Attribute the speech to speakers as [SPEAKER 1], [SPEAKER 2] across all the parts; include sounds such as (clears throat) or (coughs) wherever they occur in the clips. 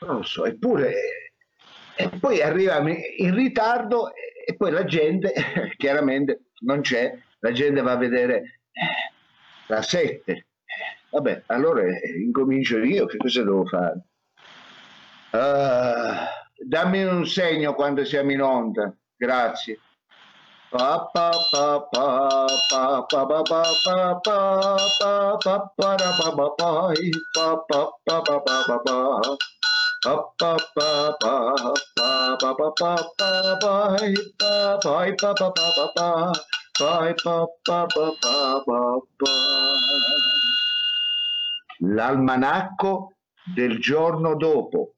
[SPEAKER 1] non lo so, eppure e poi arriva in ritardo e poi la gente chiaramente non c'è, la gente va a vedere eh, la 7. Vabbè, allora eh, incomincio io, che cosa devo fare? Uh, dammi un segno quando siamo in onda, grazie. L'almanacco del giorno dopo.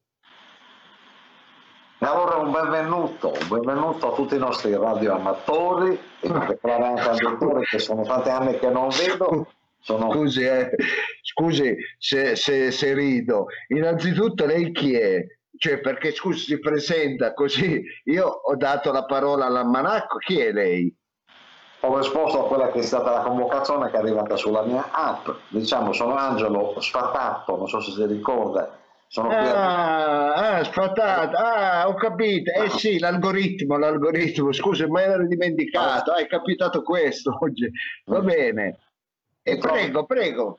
[SPEAKER 2] E allora un benvenuto, un benvenuto a tutti i nostri radioamatori e anche al dottore che sono tanti anni che non vedo
[SPEAKER 1] sono... Scusi, eh, scusi se, se, se, rido. Innanzitutto lei chi è? Cioè, perché scusi, si presenta così. Io ho dato la parola all'almanacco, chi è lei?
[SPEAKER 2] Ho risposto a quella che è stata la convocazione che è arrivata sulla mia app. Diciamo, sono Angelo Sfatato, non so se si ricorda.
[SPEAKER 1] Sono ah, ah, sfatato, ah, ho capito. Eh sì, l'algoritmo, l'algoritmo. Scusa, ma ero dimenticato. Ah, è capitato questo oggi. Va mm. bene. E prego, prego.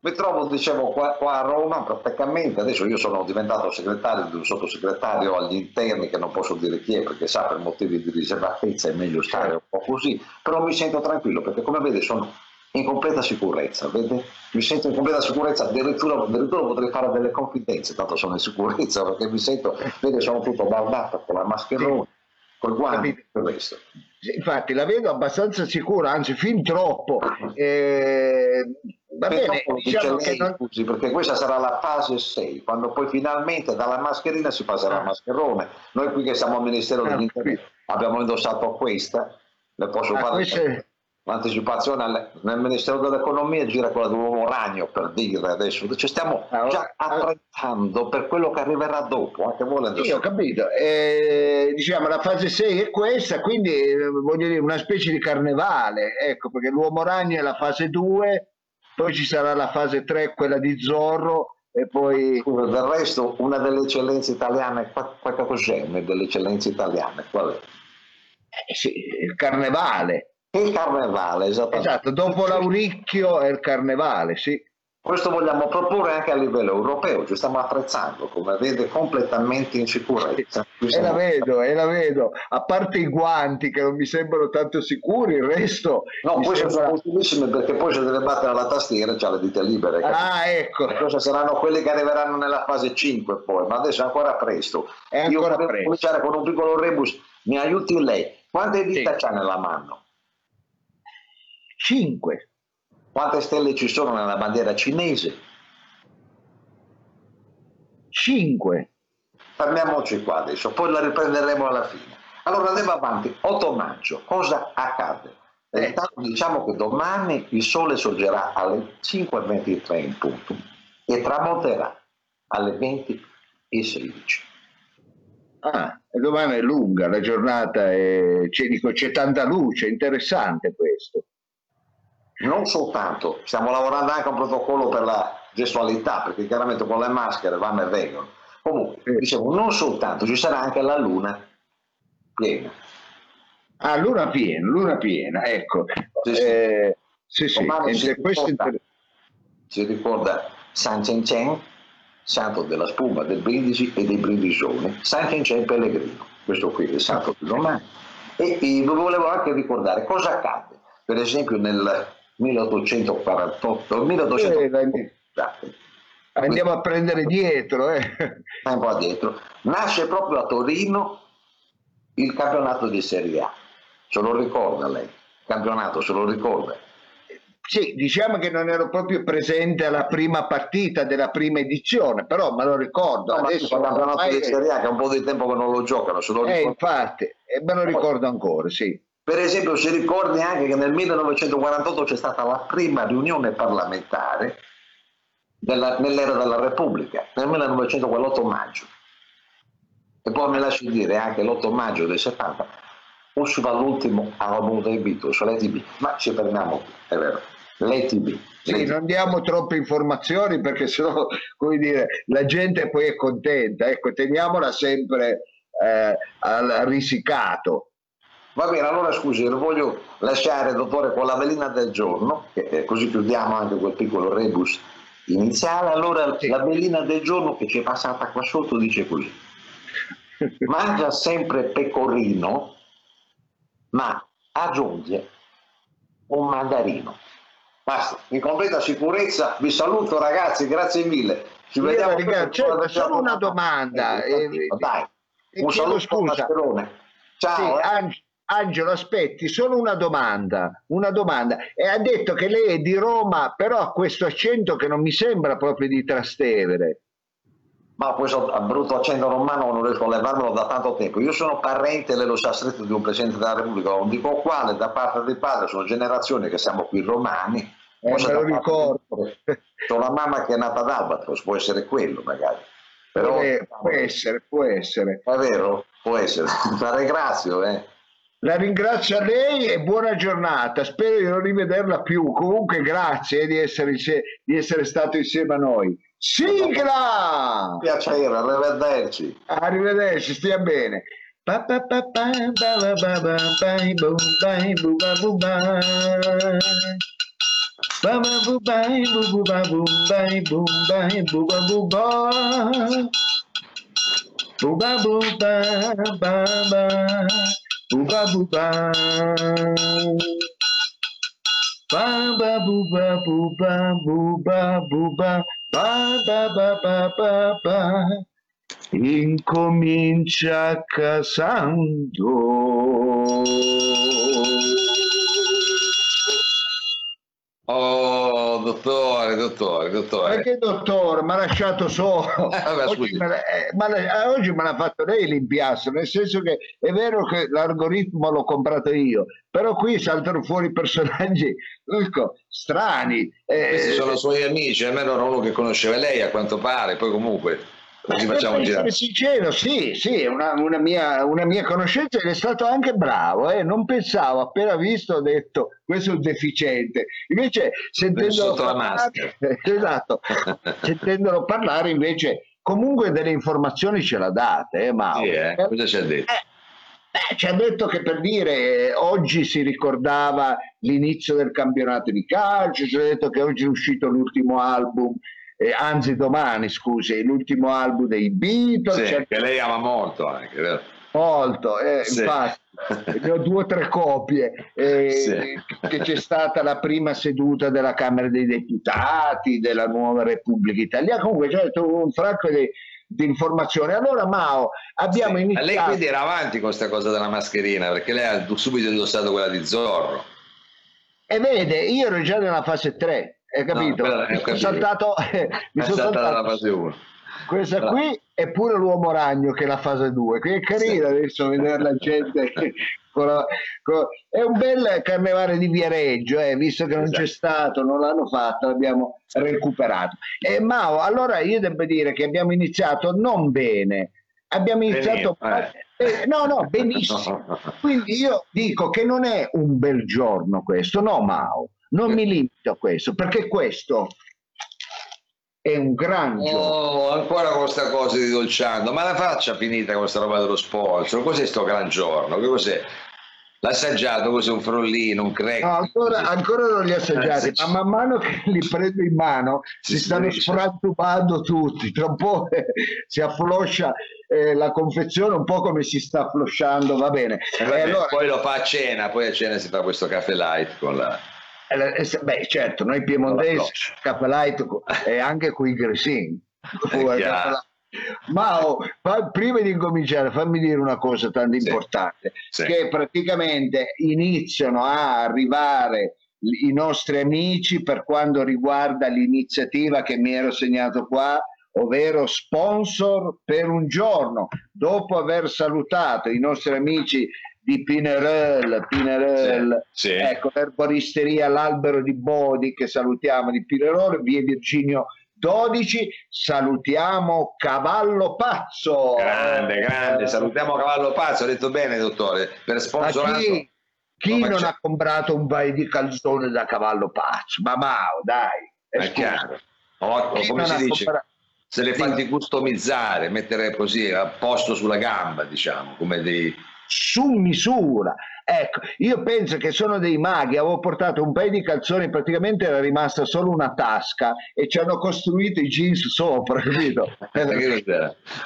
[SPEAKER 2] Mi trovo, dicevo, qua, qua, a Roma praticamente, adesso io sono diventato segretario di un sottosegretario agli interni, che non posso dire chi è, perché sa per motivi di riservatezza è meglio stare un po' così, però mi sento tranquillo, perché come vede sono in completa sicurezza, vede? Mi sento in completa sicurezza, addirittura, addirittura potrei fare delle confidenze, tanto sono in sicurezza, perché mi sento, vede, sono tutto bardato con la mascherona, e tutto questo.
[SPEAKER 1] Infatti la vedo abbastanza sicura, anzi fin troppo. Eh,
[SPEAKER 2] va bene, diciamo lei, non... scusi, perché questa sarà la fase 6, quando poi finalmente dalla mascherina si passerà ah. al mascherone. Noi qui che siamo al Ministero ah, dell'Interno abbiamo indossato questa, le posso ah, fare... Queste l'anticipazione nel Ministero dell'Economia gira quella dell'uomo ragno per dire adesso. Ci stiamo ah, già ah. attrezzando per quello che arriverà dopo anche volendo
[SPEAKER 1] io ho capito. Eh, diciamo la fase 6 è questa quindi eh, voglio dire una specie di carnevale ecco perché l'uomo ragno è la fase 2 poi ci sarà la fase 3 quella di Zorro e poi
[SPEAKER 2] Scusa, del resto una delle eccellenze italiane qualche cos'è una delle eccellenze italiane? Qual è?
[SPEAKER 1] Eh, sì, il carnevale
[SPEAKER 2] il carnevale, esattamente.
[SPEAKER 1] Esatto, dopo l'Auricchio è il carnevale, sì.
[SPEAKER 2] Questo vogliamo proporre anche a livello europeo, ci stiamo attrezzando, come vede, completamente in sicurezza.
[SPEAKER 1] E la vedo, e la vedo, a parte i guanti che non mi sembrano tanto sicuri, il resto...
[SPEAKER 2] No, queste sembra... sono utilissime perché poi se deve battere la tastiera c'ha le dita libere.
[SPEAKER 1] Ah, ecco.
[SPEAKER 2] Queste saranno quelli che arriveranno nella fase 5 poi, ma adesso è ancora presto.
[SPEAKER 1] È ancora
[SPEAKER 2] Io
[SPEAKER 1] presto.
[SPEAKER 2] cominciare con un piccolo rebus, mi aiuti lei. Quante dita sì. c'ha nella mano?
[SPEAKER 1] 5.
[SPEAKER 2] Quante stelle ci sono nella bandiera cinese?
[SPEAKER 1] 5.
[SPEAKER 2] Fermiamoci qua adesso, poi la riprenderemo alla fine. Allora andiamo avanti. 8 maggio, cosa accade? Eh. Intanto diciamo che domani il sole sorgerà alle 5.23 in punto e tramonterà alle 20.16.
[SPEAKER 1] Ah, e domani è lunga la giornata, e c'è, dico, c'è tanta luce, interessante questo
[SPEAKER 2] non soltanto, stiamo lavorando anche a un protocollo per la gestualità, perché chiaramente con le maschere vanno e vengono. Comunque, dicevo, non soltanto, ci sarà anche la luna piena.
[SPEAKER 1] Ah, luna piena, luna piena, ecco. Sì, sì. Eh, sì, sì.
[SPEAKER 2] Si, ricorda, inter... si ricorda San Cencen, santo della spuma, del brindisi e dei brindisoni, San Cencen Pellegrino, questo qui è il santo di domani. E, e volevo anche ricordare cosa accade, per esempio nel 1848, 1848.
[SPEAKER 1] Eh, andiamo a prendere dietro. Eh.
[SPEAKER 2] Un po' dietro. Nasce proprio a Torino il campionato di Serie A. Se lo ricorda lei? Il campionato, se lo ricorda?
[SPEAKER 1] Sì, diciamo che non ero proprio presente alla prima partita della prima edizione, però me lo ricordo.
[SPEAKER 2] No, Adesso il campionato di Serie A che è un po' di tempo che non lo giocano, se lo
[SPEAKER 1] eh, infatti, e me lo ricordo ancora, sì.
[SPEAKER 2] Per esempio si ricordi anche che nel 1948 c'è stata la prima riunione parlamentare della, nell'era della Repubblica, nel 1948 maggio. E poi mi lasci dire anche l'8 maggio del 70 usciva l'ultimo album dei Beatles, la TV, ma ci fermiamo qui, è vero.
[SPEAKER 3] L'ETB.
[SPEAKER 1] Sì, non diamo troppe informazioni perché sennò, (laughs) come dire, la gente poi è contenta. Ecco, teniamola sempre eh, al risicato.
[SPEAKER 3] Va bene, allora scusi, lo voglio lasciare, dottore, con la velina del giorno, che, così chiudiamo anche quel piccolo rebus iniziale. Allora, sì. la velina del giorno che ci è passata qua sotto dice così. (laughs) Mangia sempre pecorino, ma aggiunge un mandarino. Basta, in completa sicurezza vi saluto ragazzi, grazie mille.
[SPEAKER 1] Ci Io vediamo. Ragazzi, c'è solo una domanda.
[SPEAKER 3] Eh, dai, un saluto scusa.
[SPEAKER 1] Ciao. Sì, eh. Angelo, aspetti, solo una domanda, una domanda. E ha detto che lei è di Roma, però ha questo accento che non mi sembra proprio di Trastevere.
[SPEAKER 3] Ma questo brutto accento romano non riesco a levarmelo da tanto tempo. Io sono parente, lei lo sa, stretto di un Presidente della Repubblica, non dico quale, da parte del padre, sono generazioni che siamo qui romani.
[SPEAKER 1] Eh, me lo ricordo.
[SPEAKER 3] Ho una mamma che è nata ad Albatros, può essere quello magari.
[SPEAKER 1] Però, eh, può essere, può essere.
[SPEAKER 3] È vero? Può essere. (laughs) La ringrazio, eh.
[SPEAKER 1] La ringrazio a lei e buona giornata. Spero di non rivederla più. Comunque, grazie di essere, di essere stato insieme a noi. Sigla!
[SPEAKER 3] Piacere, arrivederci.
[SPEAKER 1] Arrivederci, stia bene. Buba buba baba Buba buba. Baba buba buba buba buba baba baba baba. Incomincia casando.
[SPEAKER 3] Dottore, dottore, dottore.
[SPEAKER 1] Perché dottore? Mi ha lasciato solo. (laughs) Eh, vabbè, oggi, me l'ha, eh, oggi me l'ha fatto lei l'impiastro, nel senso che è vero che l'algoritmo l'ho comprato io, però qui saltano fuori (laughs) personaggi dico, strani.
[SPEAKER 3] Eh, Questi sono suoi amici, almeno era uno che conosceva lei a quanto pare, poi comunque
[SPEAKER 1] ci facciamo per essere sincero, sì, sì, una, una, mia, una mia conoscenza ed è stato anche bravo, eh? non pensavo, appena visto ho detto questo è un deficiente, invece sentendolo parlare, (laughs) esatto, sentendolo parlare invece comunque delle informazioni ce l'ha date, eh, Mao.
[SPEAKER 3] Sì, eh? Cosa ci ha detto? Eh,
[SPEAKER 1] Beh, ci ha detto che per dire oggi si ricordava l'inizio del campionato di calcio, ci ha detto che oggi è uscito l'ultimo album eh, anzi domani scusi, l'ultimo album dei Beatles.
[SPEAKER 3] Sì, cioè... che lei ama molto anche, vero?
[SPEAKER 1] Molto, eh, sì. infatti, (laughs) ne ho due o tre copie, eh, sì. che c'è stata la prima seduta della Camera dei Deputati, della nuova Repubblica Italiana, comunque c'è un fracco di, di informazioni. Allora Mao, abbiamo sì. iniziato...
[SPEAKER 3] Lei quindi era avanti con questa cosa della mascherina, perché lei ha subito indossato quella di Zorro.
[SPEAKER 1] E vede, io ero già nella fase 3, hai capito? No, mi sono saltato, (laughs) mi sono saltato
[SPEAKER 3] la fase 1.
[SPEAKER 1] Questa allora. qui è pure l'uomo ragno che è la fase 2, che è carina sì. adesso vedere la gente. (laughs) con la, con... È un bel carnevale di Viareggio, eh, visto che non esatto. c'è stato, non l'hanno fatto, l'abbiamo recuperato. E Mao, allora io devo dire che abbiamo iniziato non bene, abbiamo iniziato... Benissimo, eh. Eh, no, no, (laughs) benissimo. Quindi io dico che non è un bel giorno questo, no Mao non mi limito a questo, perché questo è un gran
[SPEAKER 3] gioco. Oh, ancora con questa cosa di dolciando, ma la faccia finita con questa roba dello sponsor, cos'è sto gran giorno? Che cos'è? L'ha assaggiato cos'è un frollino, un crack?
[SPEAKER 1] No, ancora, ancora, non li ho assaggiati, ma man mano che li prendo in mano si, si stanno sfrantubando tutti, tra un po' (laughs) si affloscia eh, la confezione un po' come si sta afflosciando, va bene.
[SPEAKER 3] Eh, vabbè, allora... Poi lo fa a cena, poi a cena si fa questo caffè light con la...
[SPEAKER 1] Eh, eh, beh, certo, noi piemontesi, Capelite e anche qui Gresin. Ma oh, prima di incominciare, fammi dire una cosa tanto sì, importante, sì. che praticamente iniziano a arrivare i nostri amici per quanto riguarda l'iniziativa che mi ero segnato qua, ovvero sponsor per un giorno. Dopo aver salutato i nostri amici di Pinerel, Pinerel sì, sì. ecco, l'erboristeria L'Albero di Bodi che salutiamo di Pinerel, via Virginio 12, salutiamo Cavallo Pazzo.
[SPEAKER 3] Grande, grande, salutiamo Cavallo Pazzo, ha detto bene dottore, per sponsorato.
[SPEAKER 1] Chi, non ha comprato un paio di calzone da cavallo pazzo? Ma Mao, dai.
[SPEAKER 3] È, chiaro. O, come si dice, compra... se le fatti customizzare, mettere così a posto sulla gamba, diciamo, come dei
[SPEAKER 1] su misura. Ecco, io penso che sono dei maghi, avevo portato un paio di calzoni, praticamente era rimasta solo una tasca e ci hanno costruito i jeans sopra, capito? (laughs)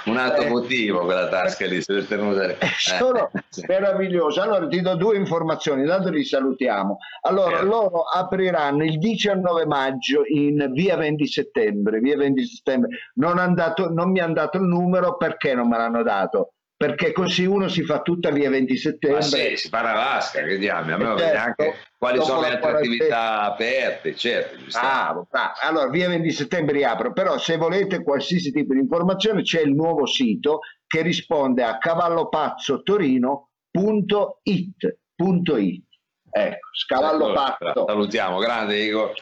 [SPEAKER 3] un altro eh, motivo quella tasca lì, se tenuta
[SPEAKER 1] lì. Sono sì. meravigliosi. Allora ti do due informazioni, intanto li salutiamo. Allora, eh. loro apriranno il 19 maggio in via 20 settembre, via 20 settembre. Non, dato, non mi hanno dato il numero perché non me l'hanno dato perché così uno si fa tutta via 20 settembre. Ma
[SPEAKER 3] sì, si fa la vasca, che diamine, a me certo, anche quali sono le altre attività aperte, certo.
[SPEAKER 1] Ah, ah, allora via 20 settembre riapro, però se volete qualsiasi tipo di informazione c'è il nuovo sito che risponde a cavallopazzotorino.it. Ecco, scavallo pazzo.
[SPEAKER 3] Salutiamo, grande Igor.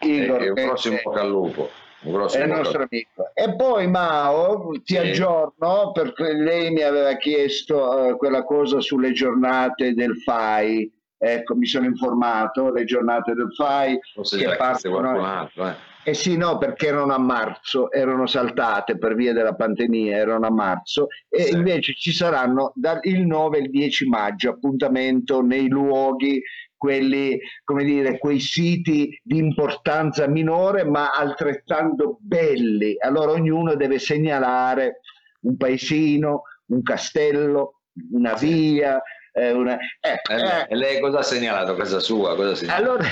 [SPEAKER 3] Igor e, un prossimo eh, bocca al lupo
[SPEAKER 1] è il nostro amico. E poi Mao ti sì. aggiorno perché lei mi aveva chiesto uh, quella cosa sulle giornate del FAI. Ecco, mi sono informato, le giornate del FAI
[SPEAKER 3] Forse che partono... Altro, eh.
[SPEAKER 1] eh sì, no, perché erano a marzo, erano saltate per via della pandemia, erano a marzo e sì. invece ci saranno dal 9 e il 10 maggio appuntamento nei luoghi quelli, come dire, quei siti di importanza minore ma altrettanto belli. Allora ognuno deve segnalare un paesino, un castello, una via. Eh, una...
[SPEAKER 3] Eh, eh, eh. lei cosa ha segnalato? Casa sua? Cosa
[SPEAKER 1] segnalato? Allora,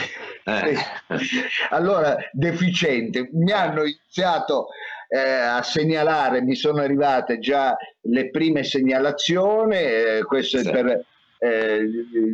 [SPEAKER 1] eh. (laughs) allora, deficiente, mi hanno iniziato eh, a segnalare, mi sono arrivate già le prime segnalazioni, eh, questo sì. è per eh,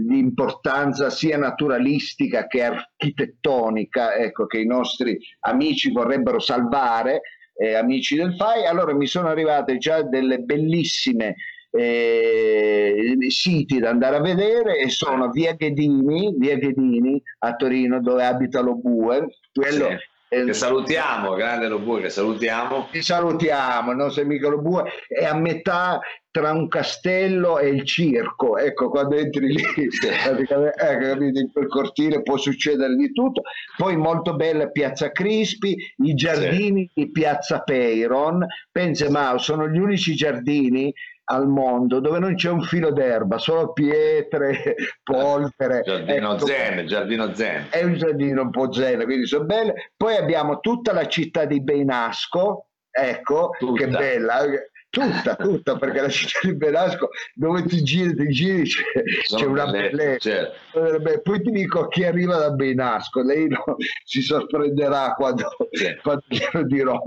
[SPEAKER 1] di importanza sia naturalistica che architettonica, ecco, che i nostri amici vorrebbero salvare, eh, amici del FAI, allora mi sono arrivate già delle bellissime eh, siti da andare a vedere e sono via Ghedini, via Ghedini a Torino dove abita lo Bue, quello
[SPEAKER 3] sì che salutiamo, grande Lobue, che salutiamo.
[SPEAKER 1] Ti salutiamo, il nostro amico Lobue è a metà tra un castello e il circo, ecco quando entri lì, (laughs) in quel cortile può succedere di tutto, poi molto bella Piazza Crispi, i giardini sì. di Piazza Peyron, pensa Mao, sono gli unici giardini al mondo dove non c'è un filo d'erba, solo pietre, (laughs) polvere.
[SPEAKER 3] Giardino ecco, zen, giardino zen.
[SPEAKER 1] È un giardino un po' zen, quindi sono belle. Poi abbiamo tutta la città di Beinasco, ecco, tutta. che bella tutta, (laughs) tutta, perché la città di Benasco dove ti giri, ti giri c'è, c'è una bellezza. Certo. Poi ti dico chi arriva da Benasco, lei no, (laughs) si sorprenderà quando, certo. glielo dirò.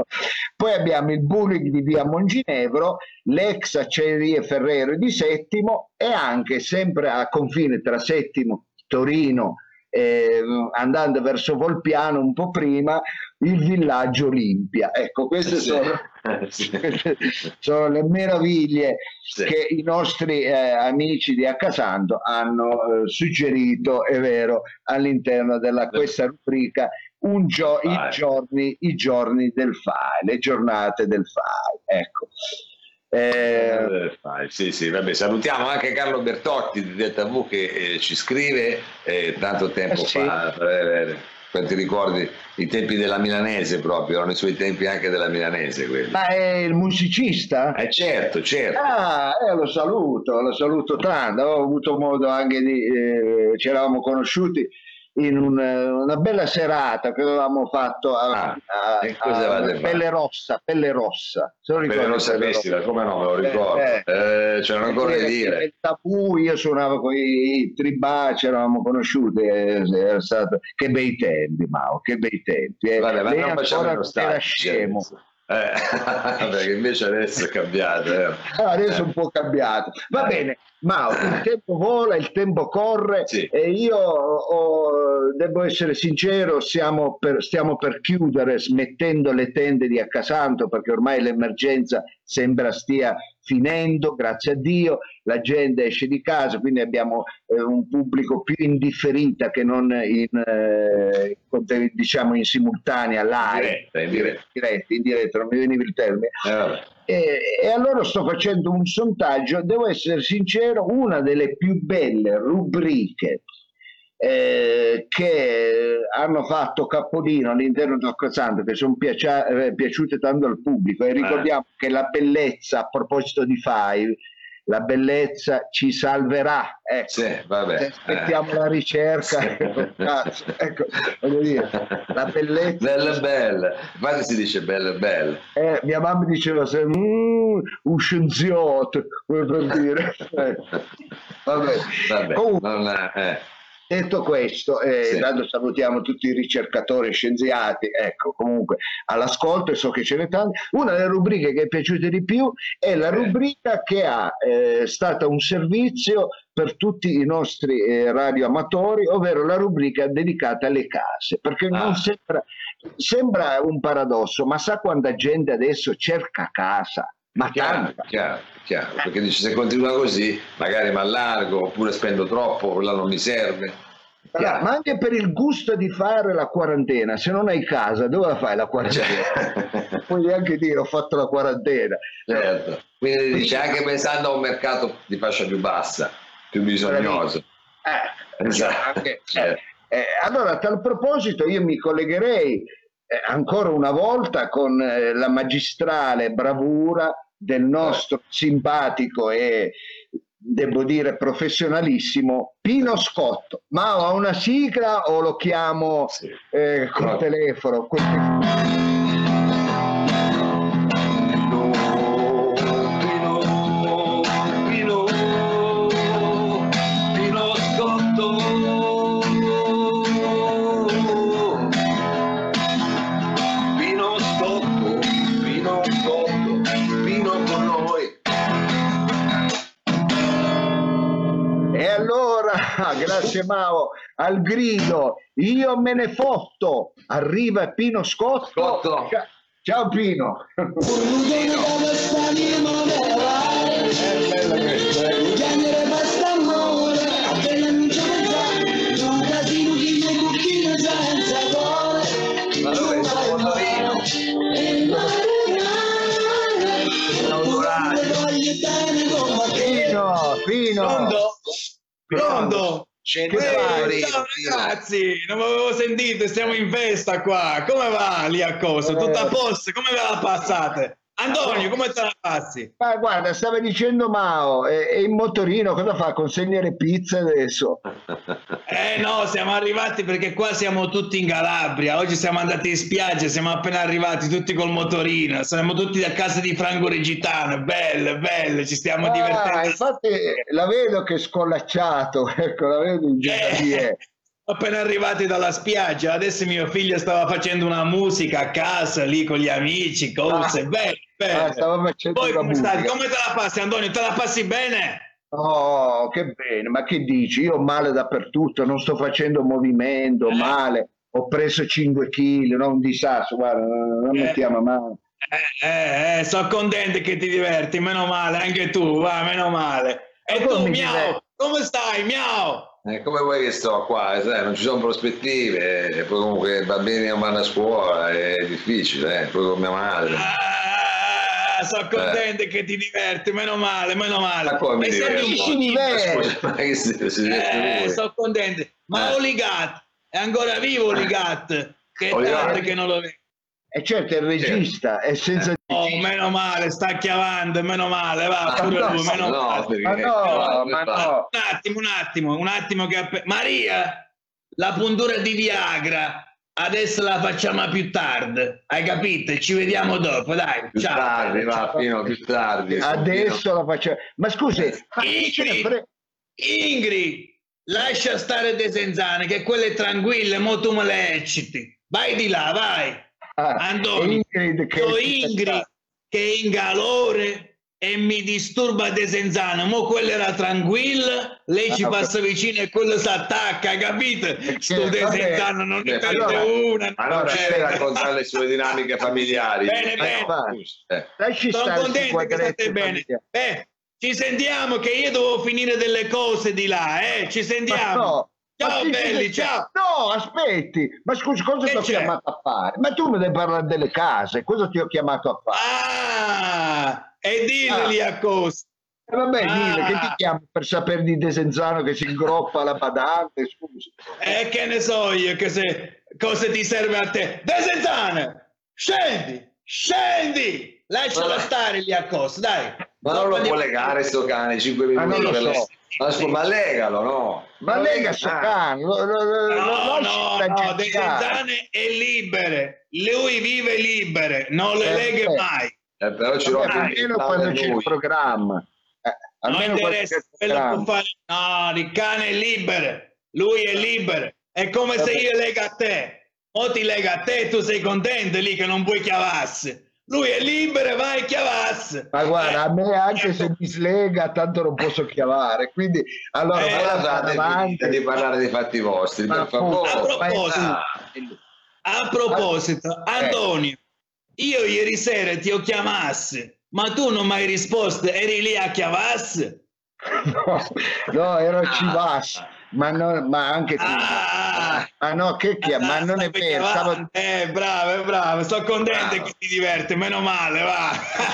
[SPEAKER 1] Poi abbiamo il bullying di via Monginevro, l'ex acciaierie Ferrero di Settimo e anche sempre a confine tra Settimo, Torino eh, andando verso Volpiano un po' prima, il villaggio Olimpia. Ecco, queste sì. sono, (laughs) sono, le meraviglie sì. che i nostri eh, amici di Accasanto hanno eh, suggerito, è vero, all'interno della questa rubrica un gio- i, giorni, i giorni del FAI, le giornate del FAI. Ecco.
[SPEAKER 3] Eh, sì, sì, vabbè, salutiamo anche Carlo Bertotti di Delta V che eh, ci scrive eh, tanto tempo eh, fa, eh, eh, ti ricordi i tempi della milanese proprio, erano i suoi tempi anche della milanese quelli.
[SPEAKER 1] Ma è il musicista?
[SPEAKER 3] Eh certo, certo.
[SPEAKER 1] Ah, lo saluto, lo saluto tanto, ho avuto modo anche di, ci eravamo conosciuti in un, una bella serata che avevamo fatto a, ah, a, a, a Pelle Rossa, Pelle Rossa.
[SPEAKER 3] Se lo Pelle Rossa Festival, come no, me lo ricordo. Eh, eh, c'erano ancora da dire.
[SPEAKER 1] Il tabù, io suonavo con i tribà, ci eravamo conosciuti, eh, era stato, che bei tempi, Mao, che bei tempi. Eh.
[SPEAKER 3] Vabbè, ma
[SPEAKER 1] Lei
[SPEAKER 3] facciamo era scemo. Eh, (laughs) perché invece adesso è cambiato. Eh.
[SPEAKER 1] Ah, (laughs) adesso è un po' cambiato. Va eh. bene, ma (coughs) il tempo vola, il tempo corre sì. e io ho, devo essere sincero, per, stiamo per chiudere smettendo le tende di Accasanto perché ormai l'emergenza sembra stia finendo, grazie a Dio, la gente esce di casa, quindi abbiamo eh, un pubblico più indifferita che non in, eh, diciamo in simultanea, live,
[SPEAKER 3] in diretta, in diretta.
[SPEAKER 1] in diretta, non mi veniva il termine. Eh, E, e, allora sto facendo un sondaggio, devo essere sincero, una delle più belle rubriche eh, che hanno fatto capolino all'interno del Toccasante, che sono piacia- eh, piaciute tanto al pubblico e ricordiamo eh. che la bellezza, a proposito di Five, la bellezza ci salverà. Ecco. Sì, vabbè, aspettiamo eh. la ricerca. Sì. ecco, voglio dire, la bellezza.
[SPEAKER 3] Bella bella, infatti si dice bella bella.
[SPEAKER 1] Eh, mia mamma diceva sempre mm, un scienziato, per dire. Eh. (laughs) Vabbè. vabbè Comunque, non è, eh. Detto questo, eh, sì. salutiamo tutti i ricercatori e scienziati, ecco, comunque all'ascolto e so che ce n'è tante. Una delle rubriche che è piaciuta di più è la rubrica che ha eh, stata un servizio per tutti i nostri eh, radioamatori, ovvero la rubrica dedicata alle case, perché ah. non sembra, sembra un paradosso, ma sa quanta gente adesso cerca casa? Ma
[SPEAKER 3] chiaro, chiaro, chiaro, perché dice se continua così magari mi allargo oppure spendo troppo, quella non mi serve.
[SPEAKER 1] Allora, ma anche per il gusto di fare la quarantena, se non hai casa, dove la fai la quarantena? Cioè. (laughs) Puoi anche dire ho fatto la quarantena.
[SPEAKER 3] Certo, quindi dice anche pensando a un mercato di fascia più bassa, più bisognoso.
[SPEAKER 1] Eh, esatto. Anche, (laughs) certo. eh, allora, a tal proposito io mi collegherei eh, ancora una volta con eh, la magistrale bravura del nostro simpatico e devo dire professionalissimo Pino Scotto. Ma ha una sigla o lo chiamo sì. eh, col no. telefono? Col telefono. grazie Mao, al grido, io me ne fotto, arriva Pino Scotto. Scotto. Ciao Pino. Pino. Pino, Pino.
[SPEAKER 4] Pronto? Eh, ciao ragazzi, non mi avevo sentito, stiamo in festa qua. Come va lì a cosa? Tutto a posto? Come ve la passate? Antonio, come te la passi?
[SPEAKER 1] Ma guarda, stava dicendo Mao, e, e, il motorino cosa fa? Consegnare pizza adesso? (laughs)
[SPEAKER 4] Eh no, siamo arrivati perché qua siamo tutti in Calabria, oggi siamo andati in spiaggia, siamo appena arrivati tutti col motorino, siamo tutti a casa di Franco Regitano, belle, belle, ci stiamo ah, divertendo.
[SPEAKER 1] Infatti la vedo che è scolacciato, (laughs) ecco, la vedo in gerarchia. Eh
[SPEAKER 4] appena arrivati dalla spiaggia, adesso mio figlio stava facendo una musica a casa lì con gli amici, cose ah, belle, belle. Ah, Poi come stai? Come te la passi Antonio? Te la passi bene?
[SPEAKER 1] Oh, che bene, ma che dici? Io ho male dappertutto, non sto facendo movimento, eh. male, ho preso 5 kg, non un disastro, guarda, non eh. mettiamo male.
[SPEAKER 4] Eh, eh, eh, sono contento che ti diverti, meno male, anche tu, va, meno male. E, e tu, miau, come stai, miau?
[SPEAKER 3] Eh, come vuoi che sto qua? Eh, non ci sono prospettive, e poi comunque i bambini non vanno a scuola, è difficile, eh, poi con mia madre.
[SPEAKER 4] Ah, sono contento eh. che ti diverti, meno male, meno male.
[SPEAKER 3] Ma come mi diverti?
[SPEAKER 1] Si diverte.
[SPEAKER 4] Eh, sono contento. Ma eh. Oligat, è ancora vivo Oligat? Che è tardi che non lo vedo.
[SPEAKER 1] E certo è il regista, è senza...
[SPEAKER 4] Oh, meno male, sta chiavando, meno male, va, ah, pure no, lui, meno no, male.
[SPEAKER 1] Perché... Ma no, ma no.
[SPEAKER 4] Un attimo, un attimo, un attimo che... Maria, la puntura di Viagra, adesso la facciamo più tardi, hai capito? Ci vediamo dopo, dai,
[SPEAKER 3] più ciao. Tardi, va, Pino, più tardi.
[SPEAKER 1] Adesso la facciamo... Ma scusi...
[SPEAKER 4] Ingrid, Ingrid, lascia stare De Senzane, che quelle tranquille, mo tu me le ecciti. Vai di là, vai. Ah, Antonio, Ingrid che, Ingrid che è in calore e mi disturba De Senzano, mo quella era tranquilla, lei ci ah, passa vicino e quello si attacca, capite? Eh, Sto De Senzano non ne perde allora, una.
[SPEAKER 3] Allora ci deve (laughs) raccontare le sue dinamiche familiari.
[SPEAKER 4] Bene, eh, bene. Eh. Sono contento che state bene. Beh, ci sentiamo che io devo finire delle cose di là, eh? Ci sentiamo. No. Ciao ma belli, ciao!
[SPEAKER 1] No, aspetti, ma scusi, cosa ti ho chiamato a fare? Ma tu mi devi parlare delle case, cosa ti ho chiamato a fare?
[SPEAKER 4] Ah, e dilli ah. a cosa.
[SPEAKER 1] Eh vabbè, ah. Nile, che ti chiamo per sapere di Desenzano che si ingroppa la badante, scusa.
[SPEAKER 4] E che ne so io, che se, cosa ti serve a te? Desenzano, scendi, scendi, lasciala stare lì a cosa, dai.
[SPEAKER 3] Ma non lo può legare sto cane, 5 minuti. Ma non lo so. Ma, sì. ma legalo, no?
[SPEAKER 1] Ma lega lo, lo,
[SPEAKER 4] no, no, no, Desenzane è libere. Lui vive libere, non le eh, leghe eh. mai.
[SPEAKER 3] Eh, però ci Vabbè,
[SPEAKER 1] almeno quando c'è il programma.
[SPEAKER 4] Eh, non interessa quello può fare. No, il cane è libero, lui è libero. È come Vabbè. se io lega a te. O ti lega a te e tu sei contento lì che non puoi chiavarsi. Lui è libero e vai chiavarsi.
[SPEAKER 1] Ma guarda, a me anche se mi slega, tanto non posso chiavare. Quindi, allora,
[SPEAKER 3] eh, guardate di parlare dei fatti vostri, per favore.
[SPEAKER 4] A proposito, a proposito eh. Antonio, io ieri sera ti ho chiamato ma tu non mi hai risposto, eri lì a chiavasse? (laughs)
[SPEAKER 1] No, no, ero a Civas, ah. Ma, no, ma anche tu. Ah, ah no, che chia, ma non è vero. Stavo...
[SPEAKER 4] Eh, bravo, bravo, sto contento bravo. che ti diverte, meno male, va.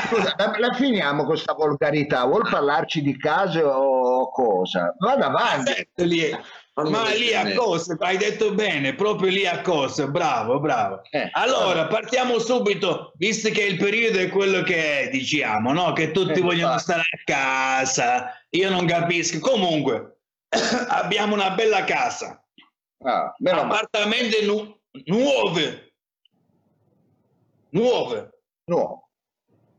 [SPEAKER 1] Scusa, la, la finiamo con questa volgarità, vuol parlarci di case o cosa? Vada avanti.
[SPEAKER 4] Lì. Ma lì a cosa, hai detto bene, proprio lì a cosa, bravo, bravo. Eh, allora, partiamo subito, visto che il periodo è quello che è, diciamo, no? Che tutti eh, vogliono stare a casa, io non capisco. Comunque, (coughs) abbiamo una bella casa, ah, appartamenti nu- nuove, nuove,
[SPEAKER 1] no.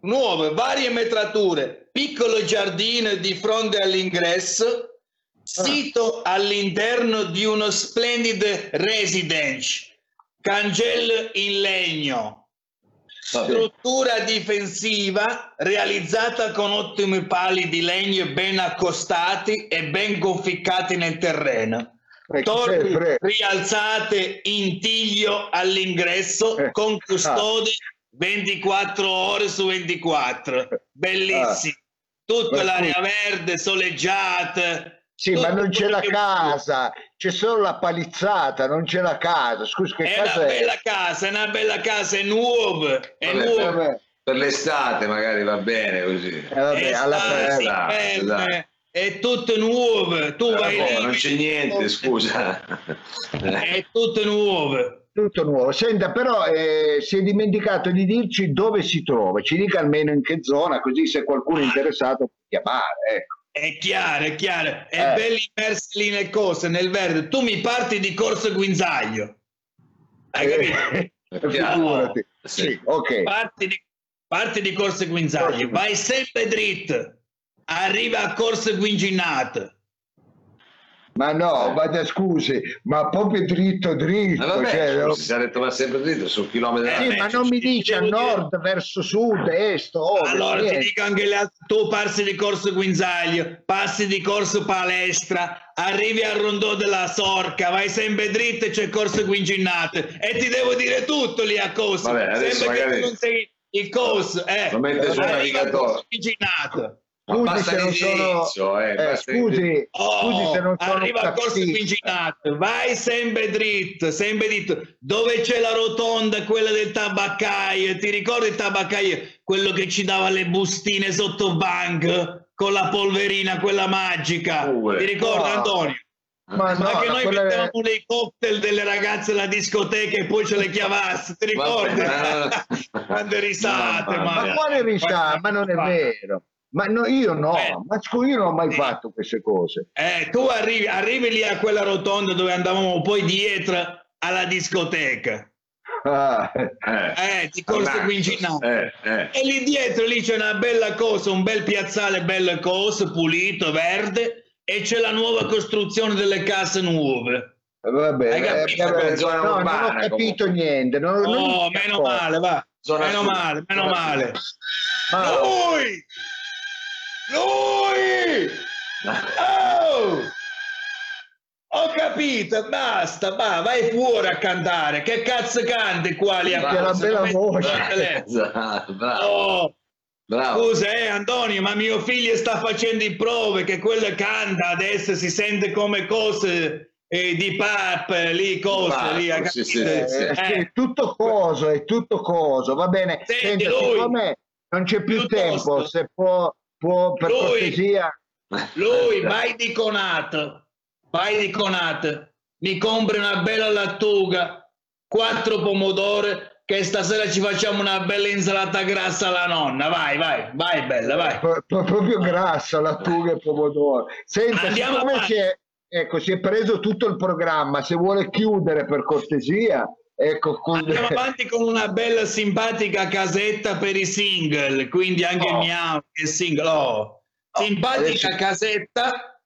[SPEAKER 4] nuove, varie metrature, piccolo giardino di fronte all'ingresso sito all'interno di uno splendido residence, cancello in legno, struttura difensiva realizzata con ottimi pali di legno ben accostati e ben conficcati nel terreno. Torri rialzate in tiglio all'ingresso eh. con custode 24 ore su 24. Bellissimo. Tutta l'area verde, soleggiata,
[SPEAKER 1] sì, ma non c'è la casa, c'è solo la palizzata, non c'è la casa. Scusa, che
[SPEAKER 4] è
[SPEAKER 1] casa
[SPEAKER 4] una è? bella casa, è una bella casa, è nuova, è vabbè, nuova.
[SPEAKER 3] Per, per, l'estate magari va bene così.
[SPEAKER 1] Eh, vabbè, alla
[SPEAKER 4] sì, esatto. È tutto nuovo, tu eh, vai
[SPEAKER 3] boh, lì, Non c'è niente, scusa. (laughs)
[SPEAKER 4] È tutto nuovo.
[SPEAKER 1] Tutto nuovo. Senta, però eh, si è dimenticato di dirci dove si trova, ci dica almeno in che zona, così se qualcuno è interessato può chiamare. Ecco.
[SPEAKER 4] È chiaro, è chiaro, è eh. belli immersi lì nel corso, nel verde. Tu mi parti di Corso Guinzaglio. Hai
[SPEAKER 1] capito? (laughs) Figurati. Sì, ok.
[SPEAKER 4] Parti di, parti di Corso Guinzaglio, vai sempre dritto, arriva a Corso Guinginato
[SPEAKER 1] ma no, eh. ma scusi, ma proprio dritto dritto. Ma vabbè,
[SPEAKER 3] cioè, scusi, si è detto ma sempre dritto su chilometri.
[SPEAKER 1] Eh, sì, ma non mi dice a nord, dire... verso sud, est, ovest.
[SPEAKER 4] Allora ti dico anche le tu passi di Corso Guinzaglio, passi di Corso Palestra, arrivi al rondò della Sorca, vai sempre dritto e c'è Corso Guinginnato e ti devo dire tutto lì a Corso. Vabbè, sempre magari... che tu non sei il corso, eh.
[SPEAKER 3] Lo mette sul navigatore
[SPEAKER 1] scusi se non sono eh, eh, scusi,
[SPEAKER 4] oh, scusi se non sono arriva al corso Quinginato vai sempre dritto sempre dritto. Dove c'è la rotonda quella del tabaccaio? Ti ricordi il tabaccaio? Quello che ci dava le bustine sotto banco con la polverina quella magica. Uh, ti ricordi oh. Antonio? Ma, ma no, che noi quella... mettevamo nei cocktail delle ragazze alla discoteca e poi ce le chiavassi, ti ricordi? (laughs) Quante risate,
[SPEAKER 1] no, ma, ma quale risate? Ma non è vero. Ma no, io no, eh, ma scusa, io non ho mai sì. fatto queste cose.
[SPEAKER 4] Eh, tu arrivi, arrivi, lì a quella rotonda dove andavamo poi dietro alla discoteca. Ah, eh, eh, di Corso Quincinale. Eh, eh. E lì dietro lì c'è una bella cosa, un bel piazzale, belle cose, pulito, verde, e c'è la nuova costruzione delle case nuove.
[SPEAKER 1] Vabbè, Hai capito? Eh, no, non ho capito comunque. niente. Non,
[SPEAKER 4] no, non meno male, va. Zona meno male, meno male. Ma... Lui! Lui! Oh! Ho capito, basta, va, vai fuori a cantare. Che cazzo canti qua lì a
[SPEAKER 1] una bella voce.
[SPEAKER 4] Esatto, oh. Bravo. Scusa, eh, Antonio, ma mio figlio sta facendo in prove che quello canta, adesso si sente come cose eh, di pap, lì cose, pap, lì,
[SPEAKER 1] sì, sì, sì. Eh, è tutto coso, è tutto coso, va bene.
[SPEAKER 4] Senti, Senta, lui,
[SPEAKER 1] non c'è più tempo, se può, può per lui, cortesia.
[SPEAKER 4] Lui, vai di Conat, vai di Conat, mi compri una bella lattuga, quattro pomodori, che stasera ci facciamo una bella insalata grassa alla nonna. Vai, vai, vai, bella, vai. Pro-
[SPEAKER 1] proprio grassa, lattuga e pomodoro. Senta, Andiamo siccome si è, ecco, si è preso tutto il programma, se vuole chiudere per cortesia... Ecco,
[SPEAKER 4] con... Andiamo avanti con una bella simpatica casetta per i single, quindi anche oh. mia è single. Oh. Simpatica oh, adesso... casetta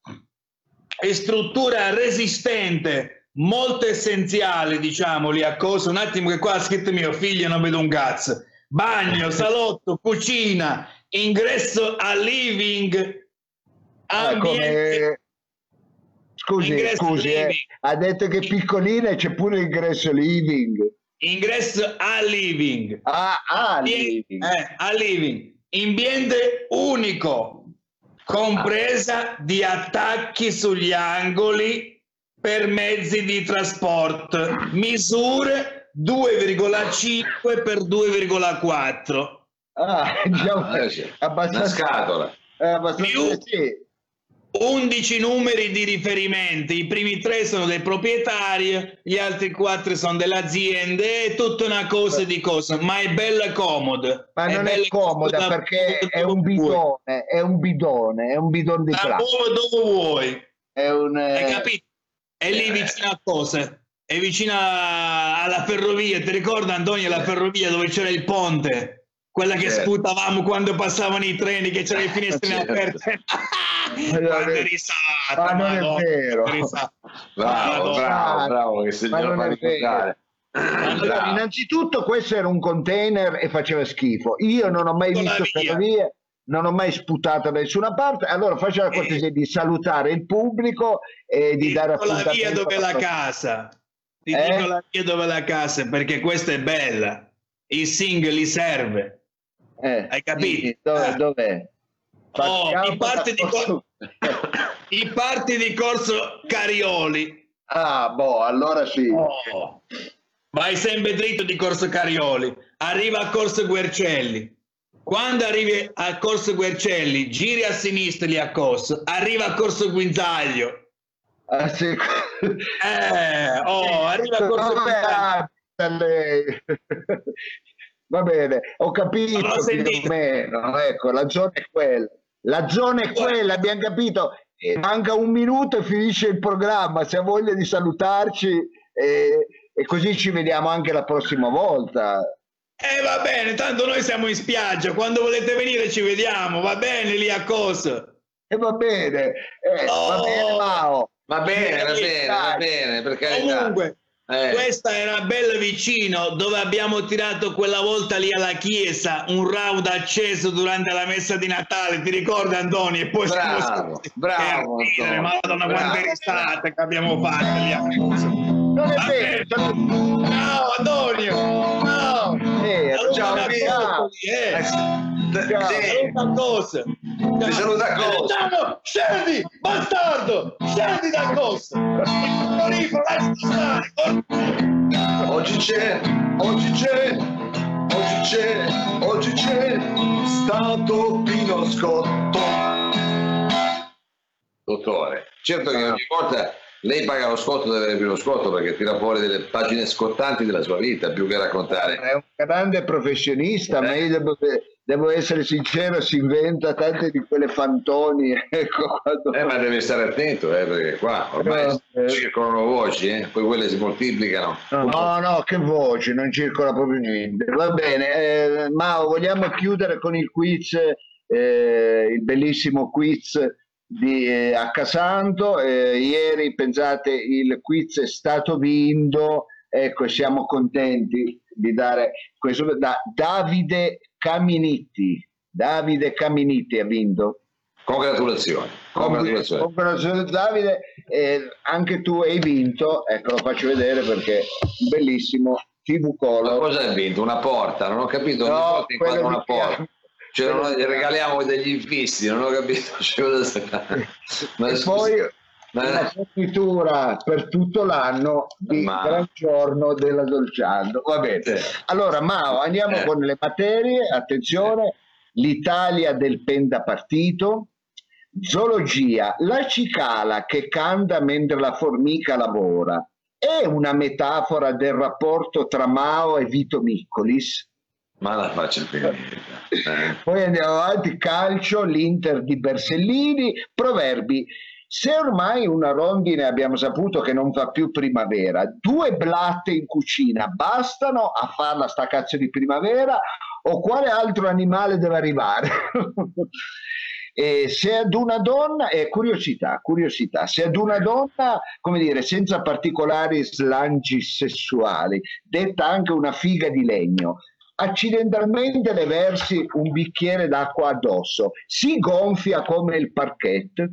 [SPEAKER 4] e struttura resistente, molto essenziale, diciamo, lì a cosa. Un attimo che qua ha scritto mio figlio, non vedo un cazzo. Bagno, salotto, cucina, ingresso a living,
[SPEAKER 1] ah, ambiente. Scusi, scusi, eh, ha detto che piccoline c'è pure l'ingresso living.
[SPEAKER 4] Ingresso a living.
[SPEAKER 1] Ah, a living.
[SPEAKER 4] Eh, a living. Ambiente unico, compresa ah. di attacchi sugli angoli per mezzi di trasporto. Misure 2,5 per 2,4.
[SPEAKER 1] Ah, (laughs) diciamo, ah, abbastanza, Una scatola.
[SPEAKER 4] Eh, abbastanza, più, sì 11 numeri di riferimento, i primi tre sono del proprietario, gli altri quattro sono dell'azienda, è tutta una cosa di cosa, ma è bella comoda.
[SPEAKER 1] Ma non è, comoda perché è un bidone, è un bidone, è un bidone di plastica.
[SPEAKER 4] Dove, dove vuoi?
[SPEAKER 1] È un...
[SPEAKER 4] Hai capito? È lì vicino a cosa? È vicino alla ferrovia, ti ricordi Antonio la ferrovia dove c'era il ponte? Quella che certo. sputavamo quando passavano i treni che c'erano le finestre certo. aperte. Quante risate
[SPEAKER 1] ma non è vero.
[SPEAKER 3] bravo bravo bravo che signor fa ricordare.
[SPEAKER 1] Allora, innanzitutto questo era un container e faceva schifo. Io non ho mai visto ferrovie non ho mai sputato da nessuna parte. Allora faccio la cortesia eh. di salutare il pubblico e di dare
[SPEAKER 4] appuntamento la via dove la casa. Ti eh? dico la via dove la casa perché questa è bella. Il single li serve
[SPEAKER 1] eh, Hai capito? Dove, eh. dov'è?
[SPEAKER 4] Oh, i, parti cor- I, parti di corso Carioli.
[SPEAKER 1] Ah, boh, allora sì.
[SPEAKER 4] Oh. Vai sempre dritto di corso Carioli, arriva a corso Guercelli. Quando arrivi a corso Guercelli, giri a sinistra lì a corso, arriva a corso Guinzaglio.
[SPEAKER 1] Ah, sì.
[SPEAKER 4] Eh, oh, arriva a corso Guinzaglio.
[SPEAKER 1] Va bene, ho capito più o meno, ecco, la zona è quella. La zona è quella, abbiamo capito. Eh, manca un minuto e finisce il programma. Se ha voglia di salutarci eh, e così ci vediamo anche la prossima volta.
[SPEAKER 4] Eh va bene, tanto noi siamo in spiaggia, quando volete venire ci vediamo, va bene lì a cosa?
[SPEAKER 1] E eh, va bene, eh, oh, va bene Mao.
[SPEAKER 3] Va bene, va bene, va bene, per carità.
[SPEAKER 4] Comunque, eh. Questa era bella vicino dove abbiamo tirato quella volta lì alla chiesa un round acceso durante la messa di Natale, ti ricordi Antonio? E poi
[SPEAKER 3] bravo, bravo,
[SPEAKER 4] ridere, madonna quante risate che abbiamo fatto lì a Non è vero. Ciao Antonio, ciao.
[SPEAKER 3] Eh, ciao, ciao.
[SPEAKER 4] Eh. Saluta cosa.
[SPEAKER 3] Ti saluta cosa.
[SPEAKER 4] Scendi, bastardo, scendi da cosa.
[SPEAKER 3] Oggi c'è, oggi c'è, oggi c'è, oggi c'è stato Pino Scotto. Dottore, certo che ogni volta lei paga lo scotto deve avere più lo scotto perché tira fuori delle pagine scottanti della sua vita più che raccontare.
[SPEAKER 1] È un grande professionista, eh. ma io devo, essere sincero, si inventa tante di quelle fantoni. (laughs) Ecco,
[SPEAKER 3] quando... eh, ma deve stare attento eh, perché qua ormai no, eh. circolano voci, eh, poi quelle si moltiplicano.
[SPEAKER 1] No, no, che voci, non circola proprio niente. Va bene, eh, Mao, vogliamo chiudere con il quiz, eh, il bellissimo quiz di Accasanto. Ieri, pensate, il quiz è stato vinto, ecco, siamo contenti di dare questo da Davide Caminitti. Davide Caminitti ha vinto.
[SPEAKER 3] Congratulazioni.
[SPEAKER 1] Congratulazioni. Congratulazioni Davide, eh, anche tu hai vinto, ecco lo faccio vedere perché bellissimo TV Color.
[SPEAKER 3] Ma cosa hai vinto? Una porta? Non ho capito,
[SPEAKER 1] no,
[SPEAKER 3] una porta. Cioè, non regaliamo degli infissi, non ho capito. (laughs)
[SPEAKER 1] Ma e poi una fornitura per tutto l'anno di Ma... Gran Giorno della Dolciando. Va bene. Allora, Mao, andiamo eh. con le materie. Attenzione. l'Italia del pendapartito, zoologia, la cicala che canta mentre la formica lavora, è una metafora del rapporto tra Mao e Vito Miccolis?
[SPEAKER 3] Ma la faccia. (laughs)
[SPEAKER 1] Eh. Poi andiamo avanti, calcio, l'Inter di Bersellini, proverbi. Se ormai una rondine abbiamo saputo che non fa più primavera, due blatte in cucina bastano a farla sta cazzo di primavera o quale altro animale deve arrivare? (laughs) E se ad una donna, è curiosità, curiosità, se ad una donna, come dire, senza particolari slanci sessuali, detta anche una figa di legno, accidentalmente le versi un bicchiere d'acqua addosso, si gonfia come il parquet.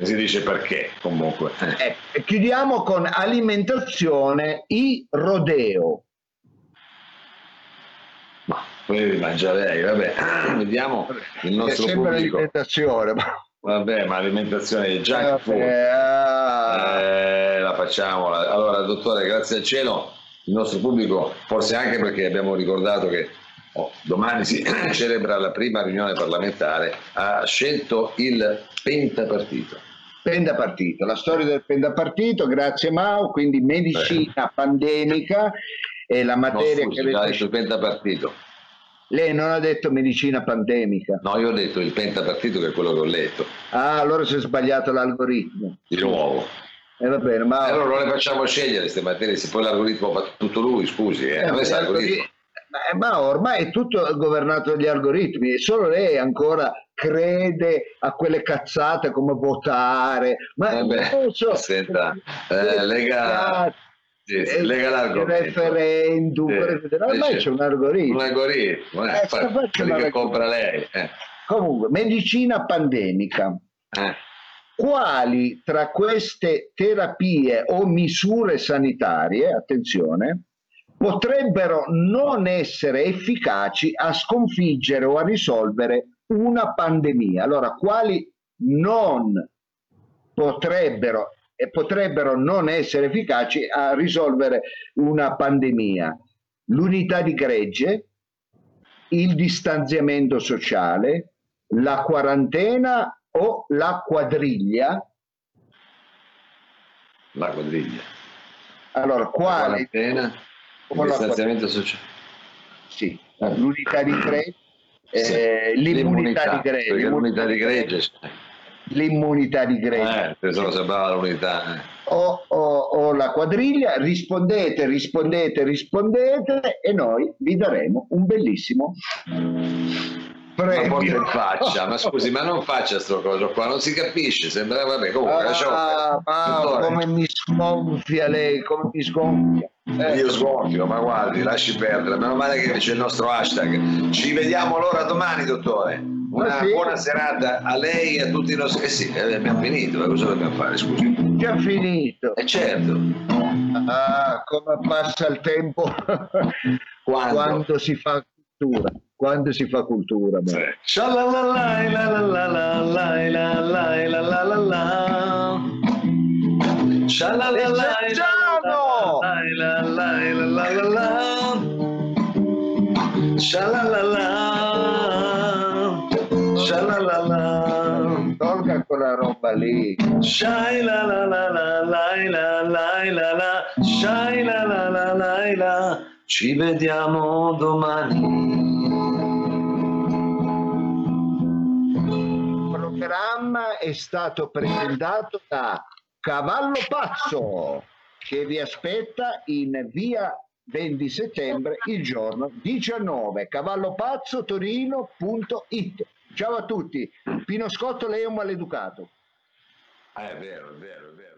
[SPEAKER 3] Si dice perché comunque.
[SPEAKER 1] Eh, chiudiamo con alimentazione i rodeo.
[SPEAKER 3] Ma poi mangia lei, vabbè, (clears throat) vediamo il nostro è sempre pubblico.
[SPEAKER 1] alimentazione.
[SPEAKER 3] Vabbè, ma alimentazione è junk food. Ah. Eh, la facciamo. Allora, dottore, grazie al cielo il nostro pubblico, forse anche perché abbiamo ricordato che oh, domani si (clears throat) celebra la prima riunione parlamentare, ha scelto il pentapartito.
[SPEAKER 1] Pentapartito, la storia del pentapartito, grazie Mao, quindi medicina Beh. pandemica è la materia
[SPEAKER 3] no, scusi, che avete... detto il pentapartito.
[SPEAKER 1] Lei non ha detto medicina pandemica.
[SPEAKER 3] No, io ho detto il pentapartito che è quello che ho letto.
[SPEAKER 1] Ah, allora si è sbagliato l'algoritmo.
[SPEAKER 3] Di nuovo.
[SPEAKER 1] Eh, va bene, ma...
[SPEAKER 3] Allora non le facciamo scegliere queste materie, se poi l'algoritmo fa tutto lui, scusi, eh, eh, l'algoritmo.
[SPEAKER 1] Ma ormai è tutto governato dagli algoritmi, solo lei ancora crede a quelle cazzate come votare. Ma
[SPEAKER 3] eh beh, so, senta, eh, lega, sì, sì, lega l'argomento.
[SPEAKER 1] referendum, sì, ormai c'è un algoritmo.
[SPEAKER 3] Un algoritmo, eh, eh, quelli che compra lei. Eh.
[SPEAKER 1] Comunque, medicina pandemica. Eh quali tra queste terapie o misure sanitarie, attenzione, potrebbero non essere efficaci a sconfiggere o a risolvere una pandemia. Allora, quali non potrebbero e potrebbero non essere efficaci a risolvere una pandemia? L'unità di gregge, il distanziamento sociale, la quarantena o la quadriglia?
[SPEAKER 3] La quadriglia.
[SPEAKER 1] Allora, quale?
[SPEAKER 3] La il distanziamento sociale.
[SPEAKER 1] Sì, l'unità di gregge, eh, l'immunità, di gregge.
[SPEAKER 3] L'immunità di gregge.
[SPEAKER 1] L'immunità di gregge.
[SPEAKER 3] Eh, pensavo sembrava l'unità. Eh.
[SPEAKER 1] O, o, o, la quadriglia, rispondete, rispondete, rispondete e noi vi daremo un bellissimo
[SPEAKER 3] Premio. Ma faccia, ma scusi, ma non (laughs) faccia questo cosa qua, non si capisce, sembra, vabbè, comunque,
[SPEAKER 1] ah, ma come mi sgonfia lei, come mi sgonfia.
[SPEAKER 3] Eh. Io sgonfio, ma guardi, lasci perdere, meno male che c'è il nostro hashtag. Ci vediamo allora domani, dottore. Una sì. buona serata a lei e a tutti i nostri... Eh sì, eh, abbiamo finito, cosa dobbiamo fare, scusi?
[SPEAKER 1] Già finito.
[SPEAKER 3] Eh certo.
[SPEAKER 1] Ah, come passa il tempo (laughs)
[SPEAKER 3] quando,
[SPEAKER 1] quando si fa cultura quando si fa cultura.
[SPEAKER 3] Sì.
[SPEAKER 1] Tolga quella roba lì.
[SPEAKER 3] Shai la la la la la la la la la Shai la la la la la Ci vediamo domani.
[SPEAKER 1] programma è stato presentato da Cavallo Pazzo che vi aspetta in via 20 settembre il giorno 19 cavallopazzotorino.it ciao a tutti. Pino Scotto lei è un maleducato.
[SPEAKER 3] Ah, è vero è vero è vero